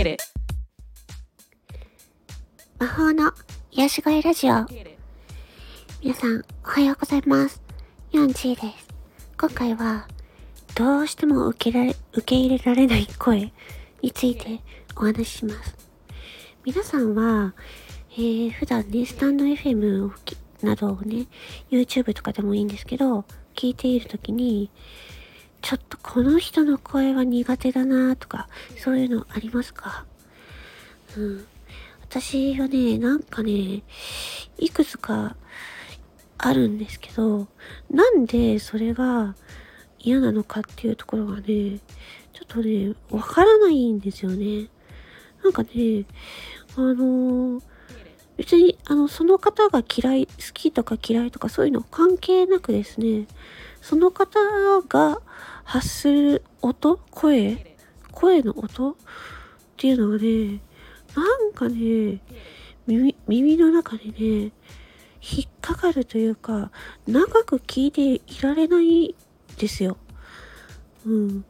Get it. 魔法の癒し声ラジオ。皆さん、おはようございます。ヨンチーです。今回は、どうしても受けられ、受け入れられない声についてお話しします。皆さんは、えー、普段ね、スタンド FM をきなどをね、YouTube とかでもいいんですけど、聞いているときに、ちょっとこの人の声は苦手だなとか、そういうのありますか？うん。私はね、なんかね、いくつかあるんですけど、なんでそれが嫌なのかっていうところがね、ちょっとね、わからないんですよね。なんかね、あのー別に、あの、その方が嫌い、好きとか嫌いとかそういうの関係なくですね、その方が発する音？声？声の音？っていうのがね、なんかね、耳、耳の中でね、引っかかるというか、長く聞いていられないですよ。うん。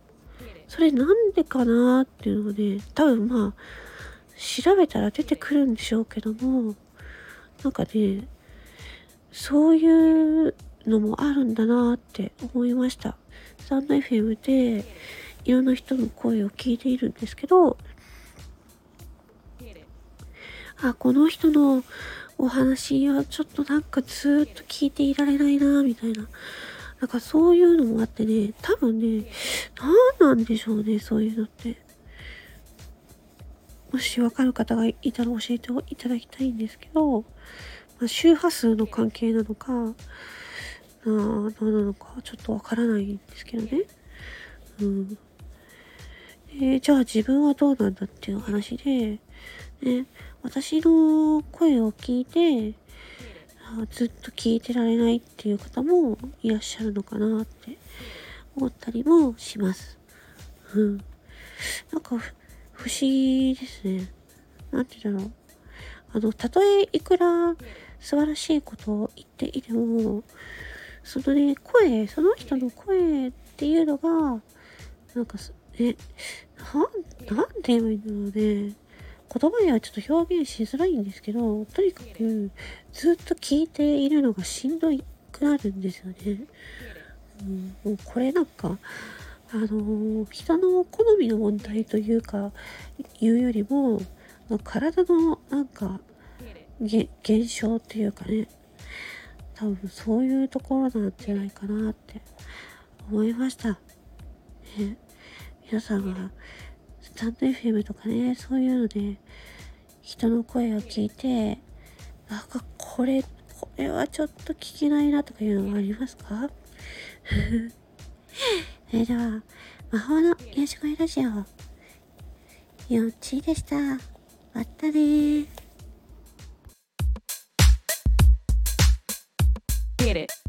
それなんでかなっていうのがね、多分まあ、調べたら出てくるんでしょうけども、なんかね、そういうのもあるんだなって思いました。スタンド FM でいろんな人の声を聞いているんですけど、あ、この人のお話はちょっとなんかずっと聞いていられないな、みたいな。なんかそういうのもあってね、多分ね、何なんでしょうね、そういうのって。もしわかる方がいたら教えていただきたいんですけど、まあ、周波数の関係なのか、なのかちょっとわからないんですけどね。うん。えーじゃあ自分はどうなんだっていう話で、ね、私の声を聞いて、あずっと聞いてられないっていう方もいらっしゃるのかなって思ったりもします。うん。なんか不思議ですね。なんて言うんだろう。あの、たとえいくら素晴らしいことを言っていても、そのね、声、その人の声っていうのが、なんか、え、な、なんて言えばいいんだろうね。言葉ではちょっと表現しづらいんですけど、とにかくずっと聞いているのがしんどくなるんですよね。うん、もうこれなんか、あの人の好みの問題というか、いうよりも、体のなんか、げ現象っていうかね、多分そういうところなんじゃないかなって思いました。ね、皆さんは、スタンド FM とかね、そういうので、人の声を聞いて、なんかこれ、これはちょっと聞けないなとかいうのはありますか？それでは、魔法の癒し声ラジオ、よっちーでした。またね Get it.